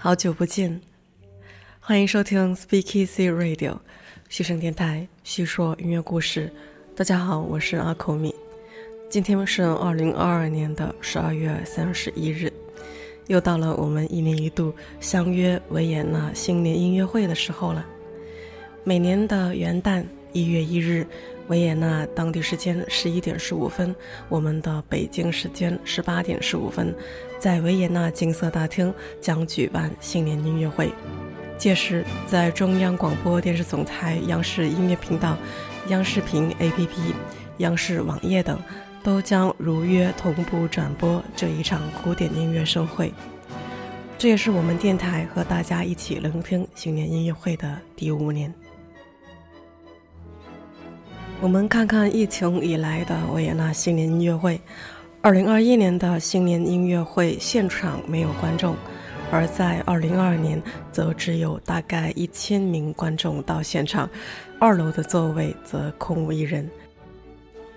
好久不见，欢迎收听 Speak Easy Radio 嘘声电台，叙说音乐故事。大家好，我是阿口米。今天是二零二二年的十二月三十一日，又到了我们一年一度相约维也纳新年音乐会的时候了。每年的元旦一月一日。维也纳当地时间十一点十五分，我们的北京时间十八点十五分，在维也纳金色大厅将举办新年音乐会。届时，在中央广播电视总台央视音乐频道、央视频 APP、央视网页等，都将如约同步转播这一场古典音乐盛会。这也是我们电台和大家一起聆听新年音乐会的第五年。我们看看疫情以来的维也纳新年音乐会。二零二一年的新年音乐会现场没有观众，而在二零二二年则只有大概一千名观众到现场，二楼的座位则空无一人。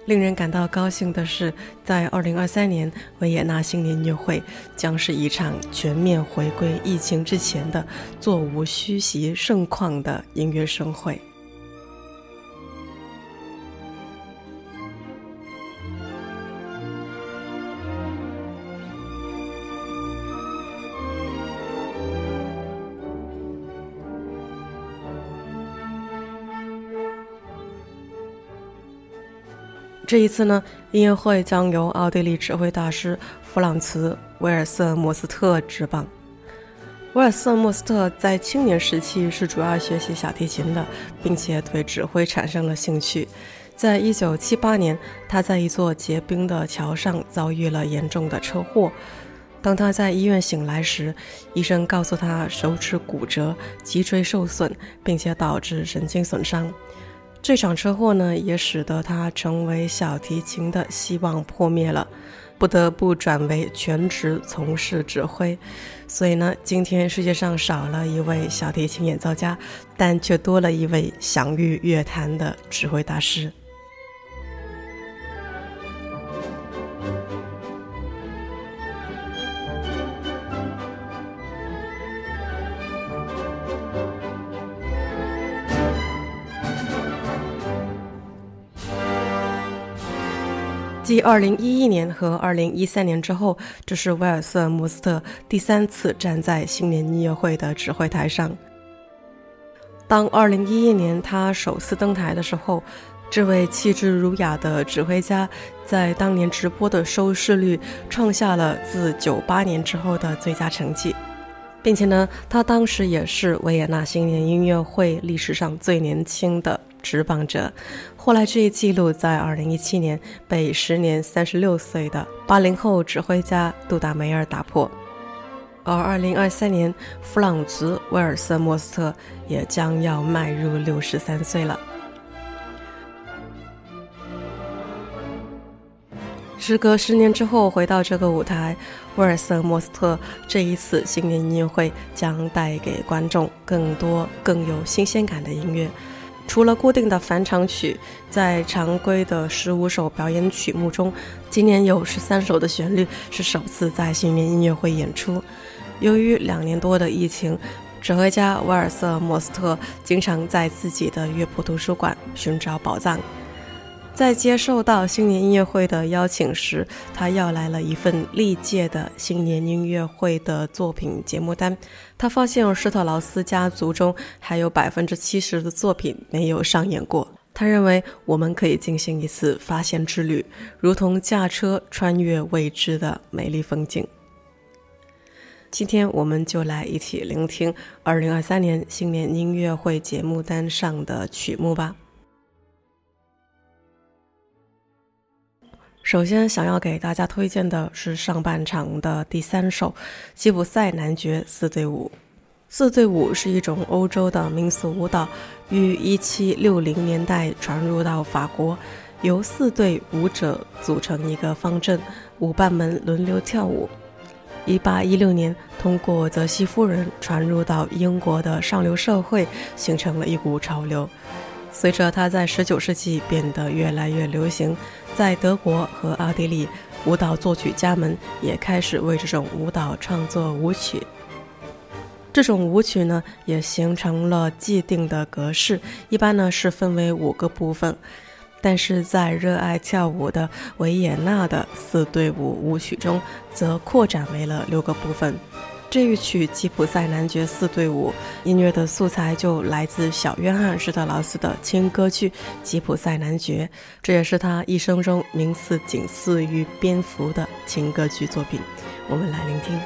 令人感到高兴的是，在二零二三年维也纳新年音乐会将是一场全面回归疫情之前的座无虚席盛况的音乐盛会。这一次呢，音乐会将由奥地利指挥大师弗朗茨·威尔瑟莫斯特执棒。威尔瑟莫斯特在青年时期是主要学习小提琴的，并且对指挥产生了兴趣。在一九七八年，他在一座结冰的桥上遭遇了严重的车祸。当他在医院醒来时，医生告诉他手指骨折、脊椎受损，并且导致神经损伤。这场车祸呢，也使得他成为小提琴的希望破灭了，不得不转为全职从事指挥。所以呢，今天世界上少了一位小提琴演奏家，但却多了一位享誉乐坛的指挥大师。继2011年和2013年之后，这是威尔瑟莫斯特第三次站在新年音乐会的指挥台上。当2011年他首次登台的时候，这位气质儒雅的指挥家在当年直播的收视率创下了自98年之后的最佳成绩，并且呢，他当时也是维也纳新年音乐会历史上最年轻的。执棒者，后来这一记录在2017年被时年36岁的八零后指挥家杜达梅尔打破，而2023年弗朗茨·威尔瑟莫斯特也将要迈入63岁了。时隔十年之后回到这个舞台，威尔瑟莫斯特这一次新年音乐会将带给观众更多更有新鲜感的音乐。除了固定的返场曲，在常规的十五首表演曲目中，今年有十三首的旋律是首次在新年音乐会演出。由于两年多的疫情，指挥家威尔瑟莫斯特经常在自己的乐谱图书馆寻找宝藏。在接受到新年音乐会的邀请时，他要来了一份历届的新年音乐会的作品节目单。他发现施特劳斯家族中还有百分之七十的作品没有上演过。他认为我们可以进行一次发现之旅，如同驾车穿越未知的美丽风景。今天我们就来一起聆听二零二三年新年音乐会节目单上的曲目吧。首先，想要给大家推荐的是上半场的第三首吉普赛男爵四对舞。四对舞是一种欧洲的民俗舞蹈，于1760年代传入到法国，由四对舞者组成一个方阵，舞伴们轮流跳舞。1816年，通过泽西夫人传入到英国的上流社会，形成了一股潮流。随着它在19世纪变得越来越流行，在德国和奥地利，舞蹈作曲家们也开始为这种舞蹈创作舞曲。这种舞曲呢，也形成了既定的格式，一般呢是分为五个部分。但是在热爱跳舞的维也纳的四对舞舞曲中，则扩展为了六个部分。这一曲吉普赛男爵四对舞音乐的素材就来自小约翰施特劳斯的轻歌剧《吉普赛男爵》，这也是他一生中名次仅次于蝙蝠的轻歌剧作品。我们来聆听。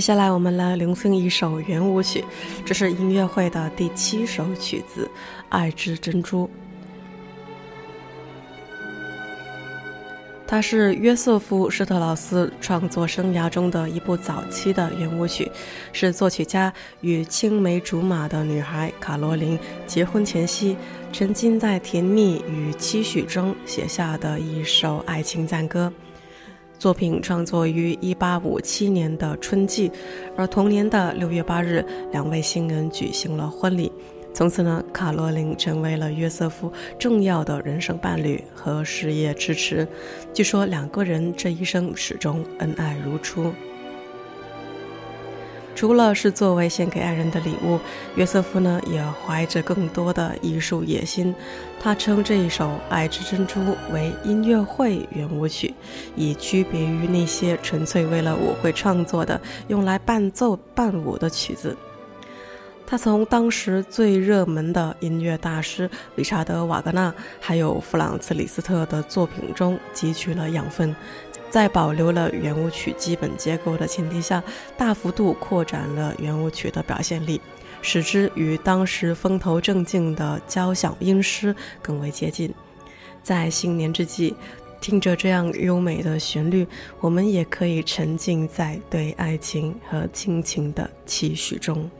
接下来我们来聆听一首圆舞曲，这是音乐会的第七首曲子《爱之珍珠》。它是约瑟夫·施特劳斯创作生涯中的一部早期的圆舞曲，是作曲家与青梅竹马的女孩卡罗琳结婚前夕，沉浸在甜蜜与期许中写下的一首爱情赞歌。作品创作于一八五七年的春季，而同年的六月八日，两位新人举行了婚礼。从此呢，卡罗琳成为了约瑟夫重要的人生伴侣和事业支持。据说两个人这一生始终恩爱如初。除了是作为献给爱人的礼物，约瑟夫呢也怀着更多的艺术野心。他称这一首《爱之珍珠》为音乐会圆舞曲，以区别于那些纯粹为了舞会创作的、用来伴奏伴舞的曲子。他从当时最热门的音乐大师理查德·瓦格纳，还有弗朗茨·李斯特的作品中汲取了养分。在保留了圆舞曲基本结构的前提下，大幅度扩展了圆舞曲的表现力，使之与当时风头正劲的交响音诗更为接近。在新年之际，听着这样优美的旋律，我们也可以沉浸在对爱情和亲情的期许中。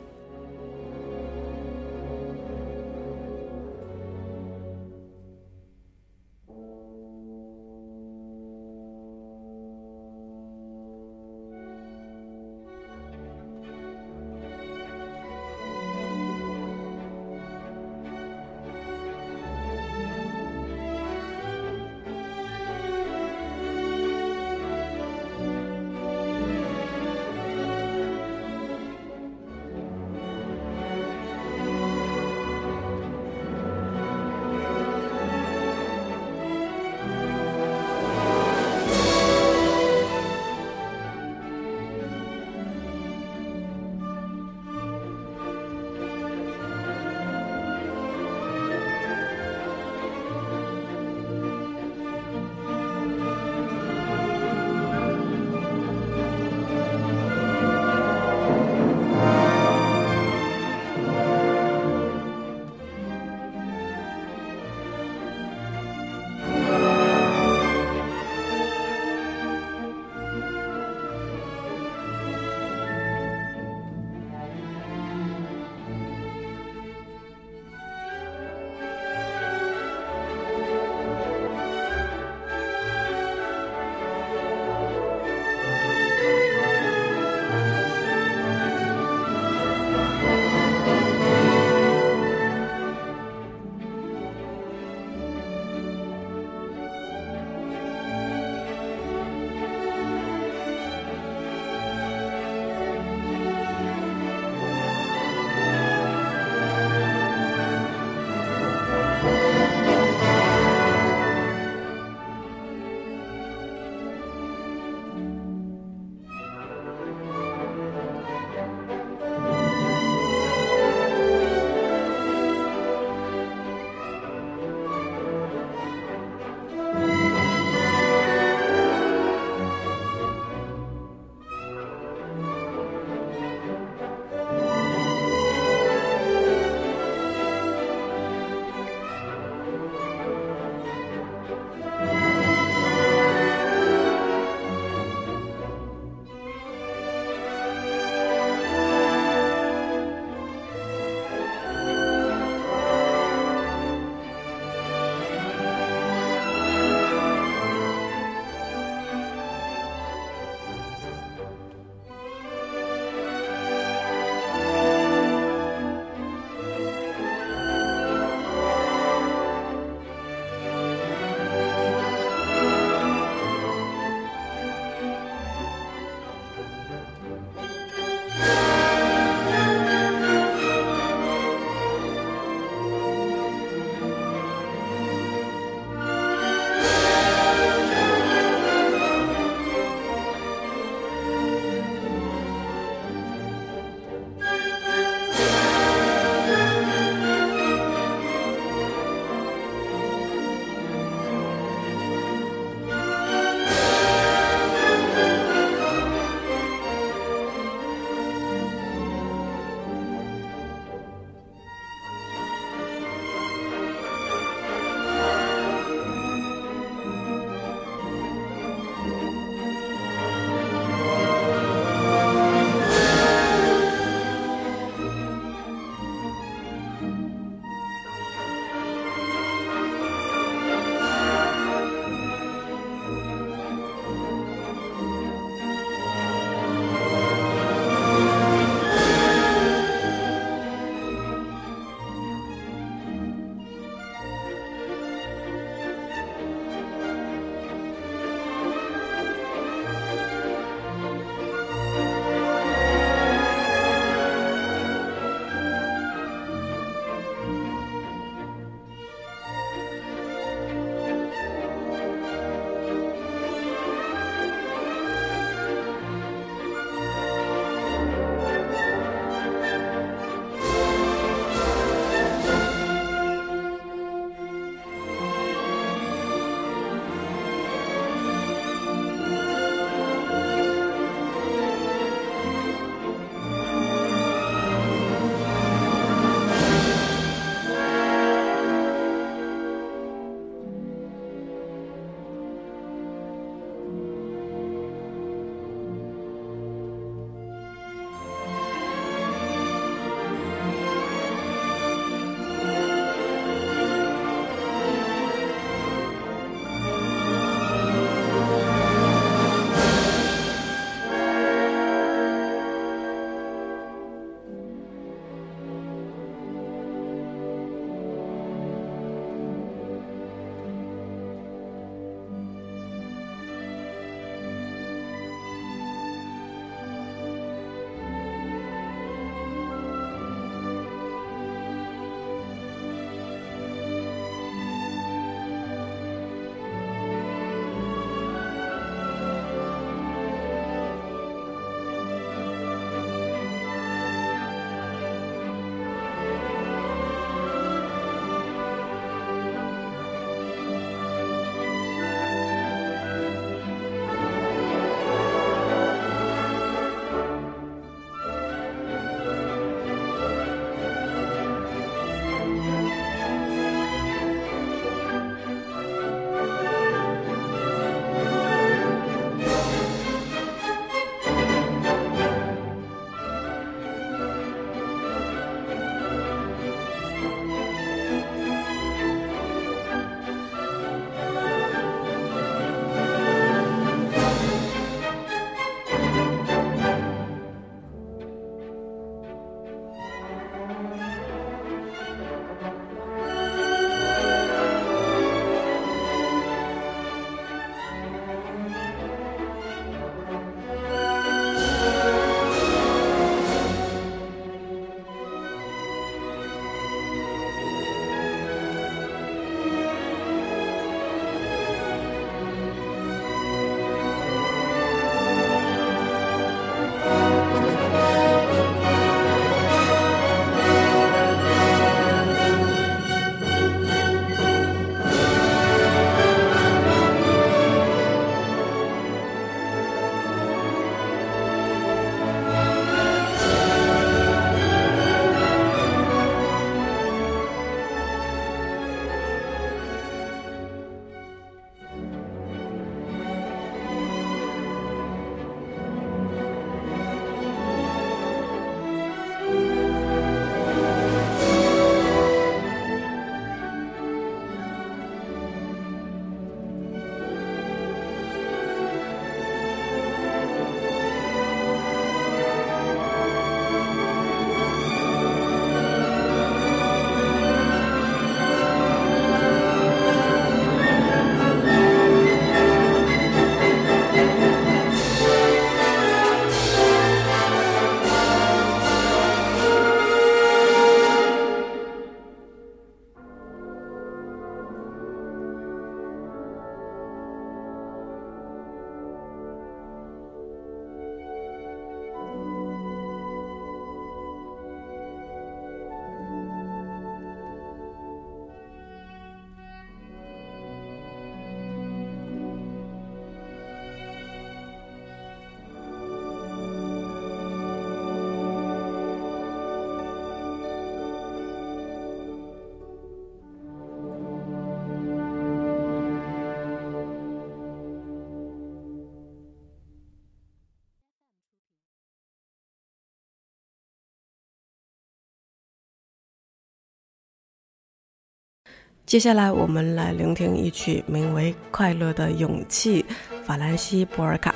接下来，我们来聆听一曲名为《快乐的勇气》，法兰西·博尔卡。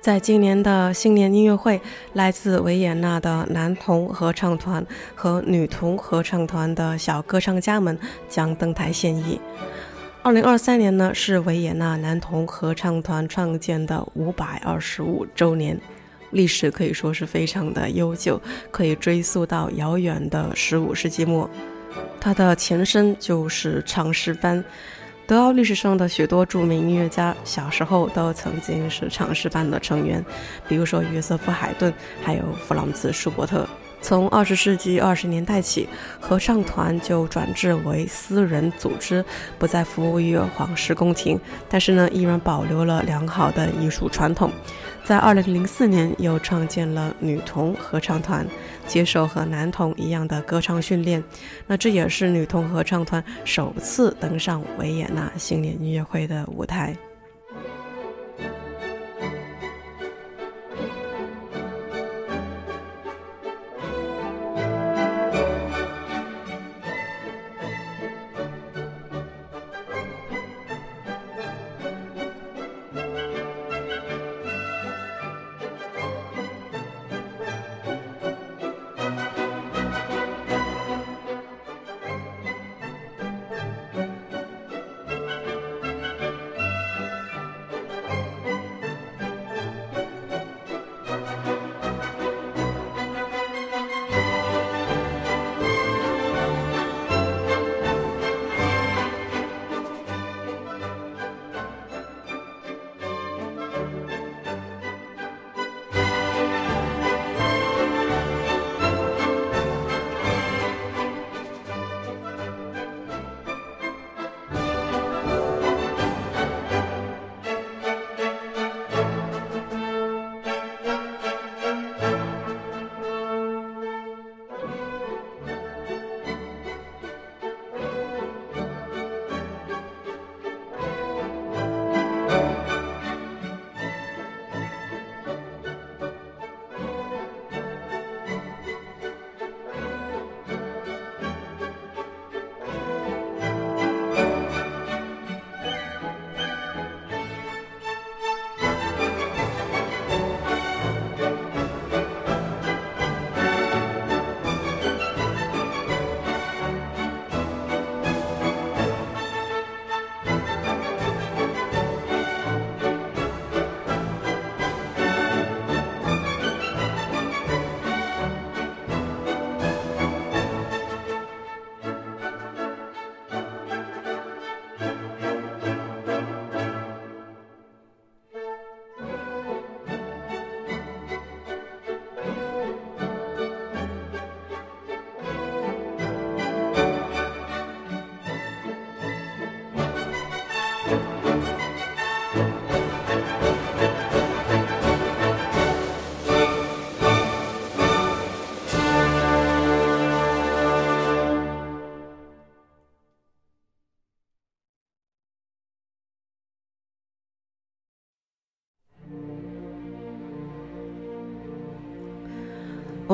在今年的新年音乐会，来自维也纳的男童合唱团和女童合唱团的小歌唱家们将登台献艺。二零二三年呢，是维也纳男童合唱团创建的五百二十五周年，历史可以说是非常的悠久，可以追溯到遥远的十五世纪末。它的前身就是唱诗班。德奥历史上的许多著名音乐家小时候都曾经是唱诗班的成员，比如说约瑟夫·海顿，还有弗朗茨·舒伯特。从二十世纪二十年代起，合唱团就转制为私人组织，不再服务于皇室宫廷，但是呢，依然保留了良好的艺术传统。在二零零四年，又创建了女童合唱团，接受和男童一样的歌唱训练。那这也是女童合唱团首次登上维也纳新年音乐会的舞台。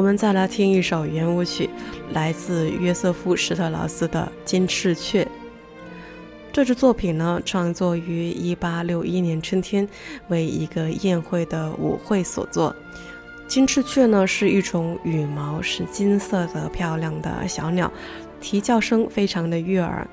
我们再来听一首圆舞曲，来自约瑟夫·施特劳斯的《金翅雀》。这支作品呢，创作于1861年春天，为一个宴会的舞会所作。金翅雀呢，是一种羽毛是金色的漂亮的小鸟，啼叫声非常的悦耳。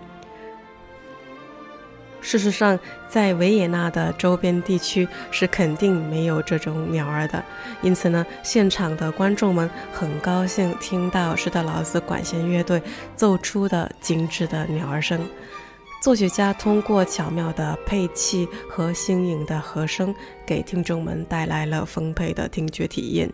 事实上，在维也纳的周边地区是肯定没有这种鸟儿的，因此呢，现场的观众们很高兴听到施特劳斯管弦乐队奏出的精致的鸟儿声。作曲家通过巧妙的配器和新颖的和声，给听众们带来了丰沛的听觉体验。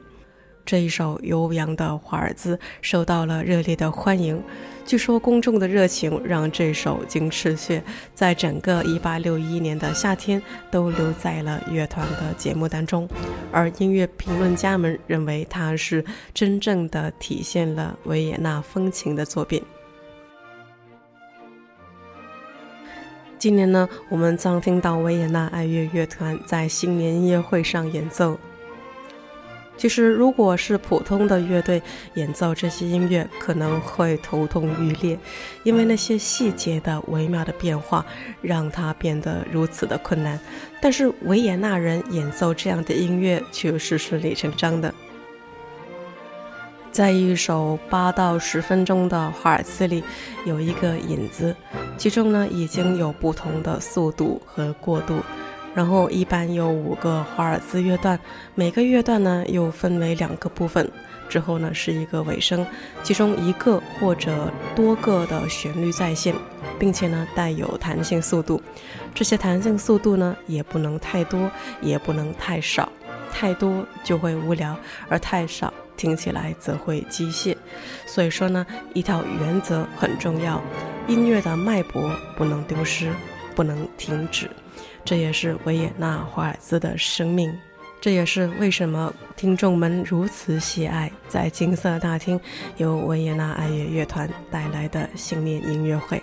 这一首悠扬的华尔兹受到了热烈的欢迎。据说公众的热情让这首《金翅雀》在整个1861年的夏天都留在了乐团的节目当中，而音乐评论家们认为它是真正的体现了维也纳风情的作品。今年呢，我们将听到维也纳爱乐乐团在新年音乐会上演奏。其实，如果是普通的乐队演奏这些音乐，可能会头痛欲裂，因为那些细节的微妙的变化让它变得如此的困难。但是维也纳人演奏这样的音乐却是顺理成章的。在一首八到十分钟的华尔兹里，有一个引子，其中呢已经有不同的速度和过渡。然后一般有五个华尔兹乐段，每个乐段呢又分为两个部分，之后呢是一个尾声，其中一个或者多个的旋律再现，并且呢带有弹性速度。这些弹性速度呢也不能太多，也不能太少，太多就会无聊，而太少听起来则会机械。所以说呢，一条原则很重要，音乐的脉搏不能丢失，不能停止。这也是维也纳华尔兹的生命，这也是为什么听众们如此喜爱在金色大厅由维也纳爱乐乐团带来的新年音乐会。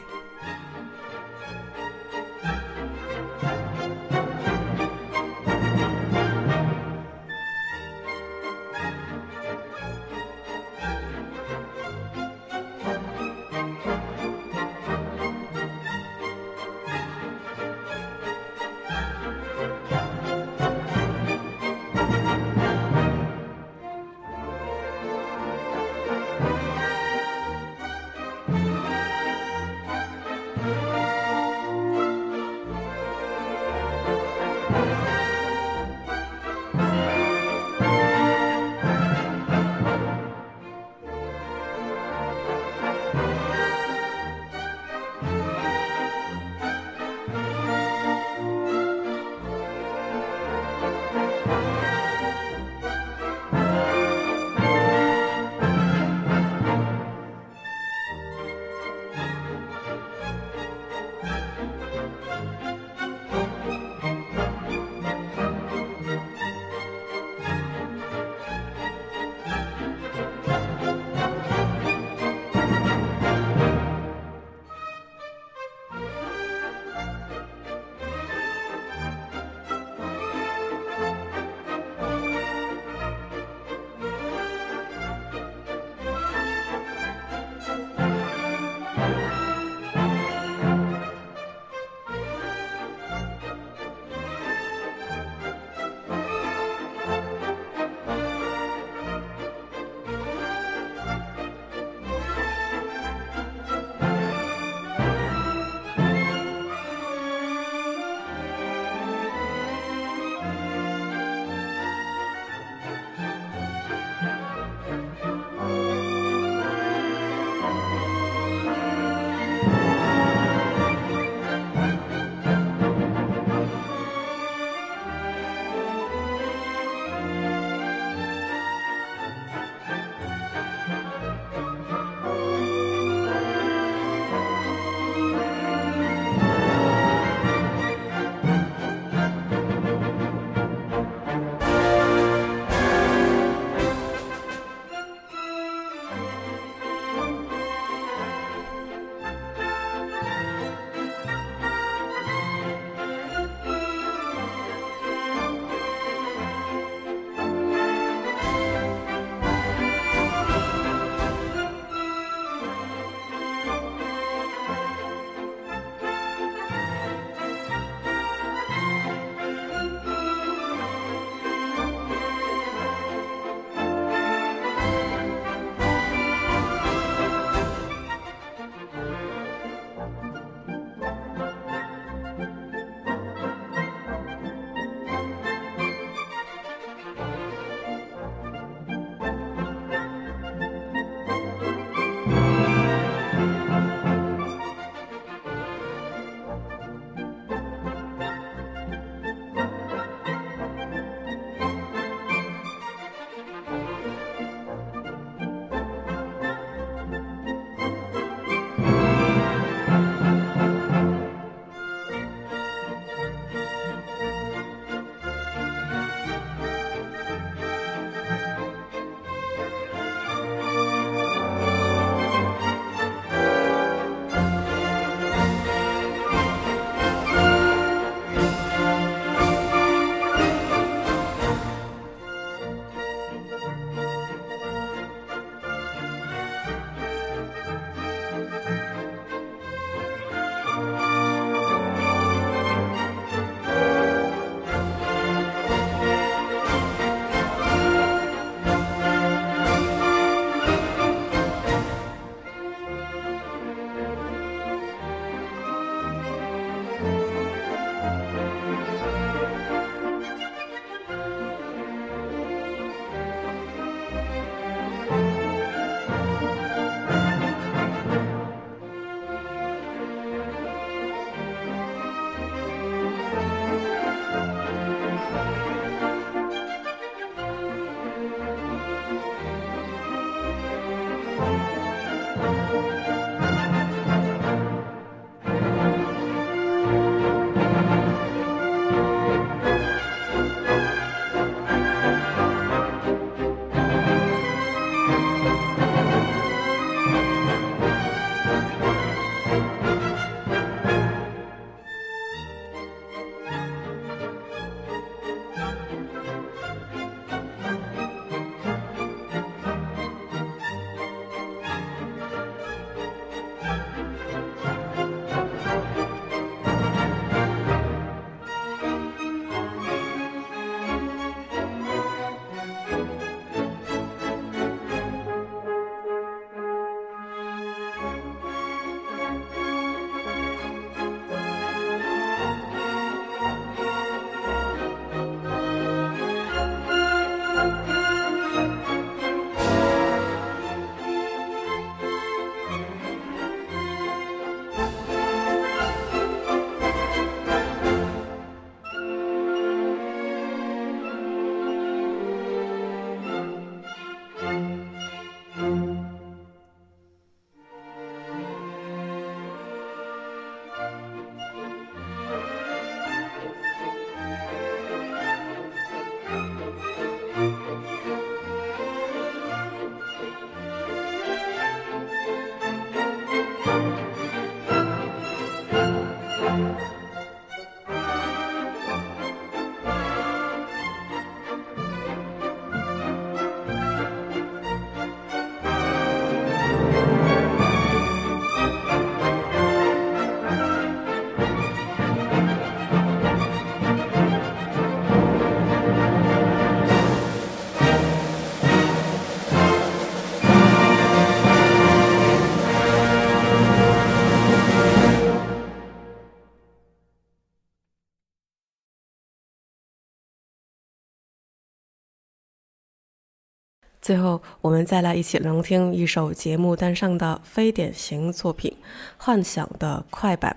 最后，我们再来一起聆听一首节目单上的非典型作品《幻想的快板》。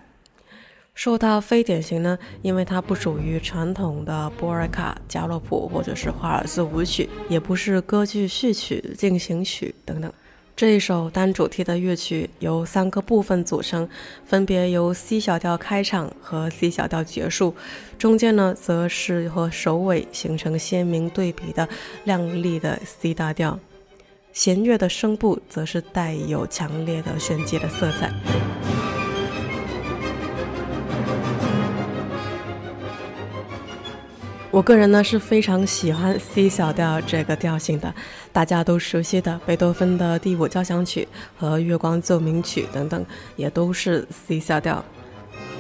说到非典型呢，因为它不属于传统的波尔卡、加洛普或者是华尔兹舞曲，也不是歌剧序曲、进行曲等等。这一首单主题的乐曲由三个部分组成，分别由 C 小调开场和 C 小调结束，中间呢则是和首尾形成鲜明对比的亮丽的 C 大调，弦乐的声部则是带有强烈的炫技的色彩。我个人呢是非常喜欢 C 小调这个调性的，大家都熟悉的贝多芬的第五交响曲和月光奏鸣曲等等，也都是 C 小调。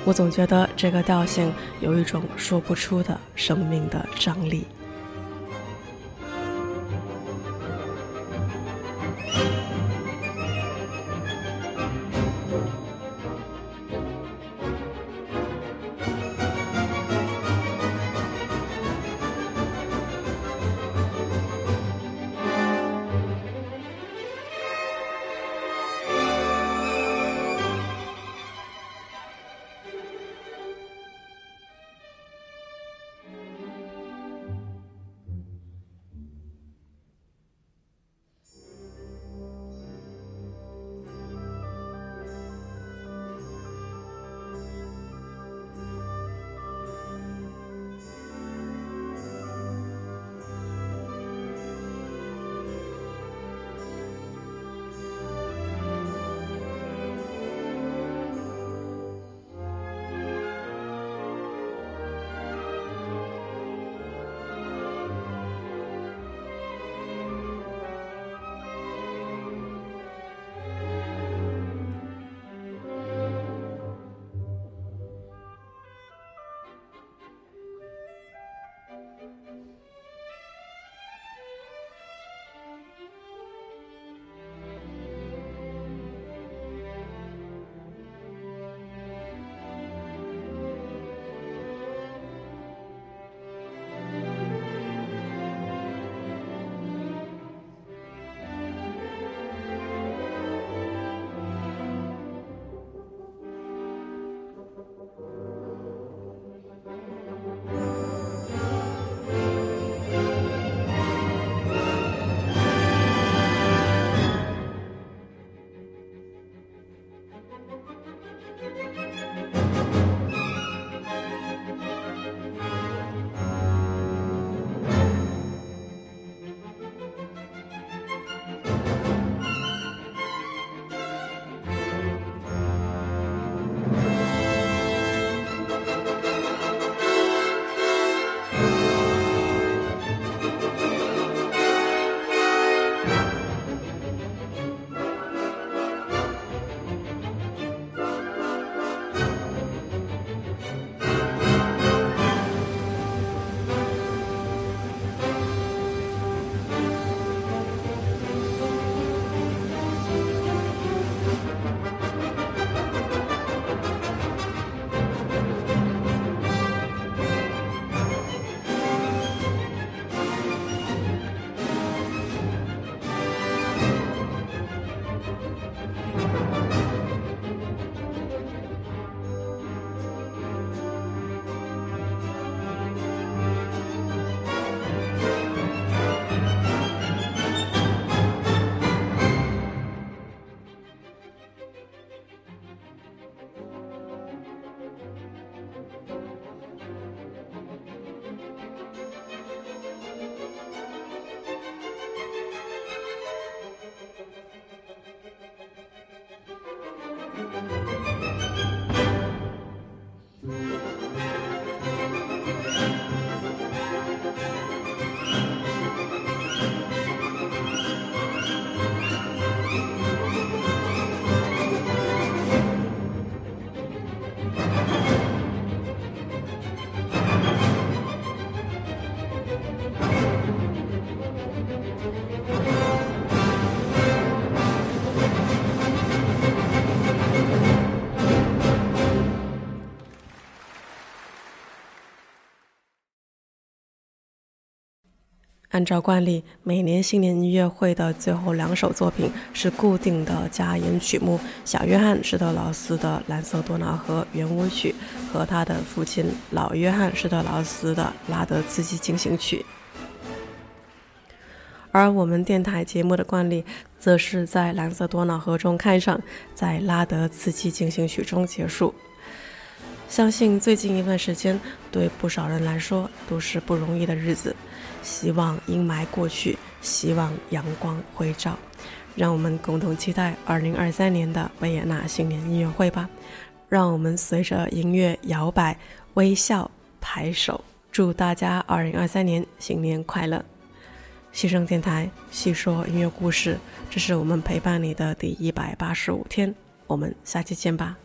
我总觉得这个调性有一种说不出的生命的张力。按照惯例，每年新年音乐会的最后两首作品是固定的加演曲目：小约翰施特劳斯的《蓝色多瑙河圆舞曲》和他的父亲老约翰施特劳斯的《拉德茨基进行曲》。而我们电台节目的惯例，则是在《蓝色多瑙河》中开场，在《拉德茨基进行曲》中结束。相信最近一段时间，对不少人来说都是不容易的日子。希望阴霾过去，希望阳光回照，让我们共同期待2023年的维也纳新年音乐会吧。让我们随着音乐摇摆、微笑、拍手，祝大家2023年新年快乐！西声电台细说音乐故事，这是我们陪伴你的第一百八十五天，我们下期见吧。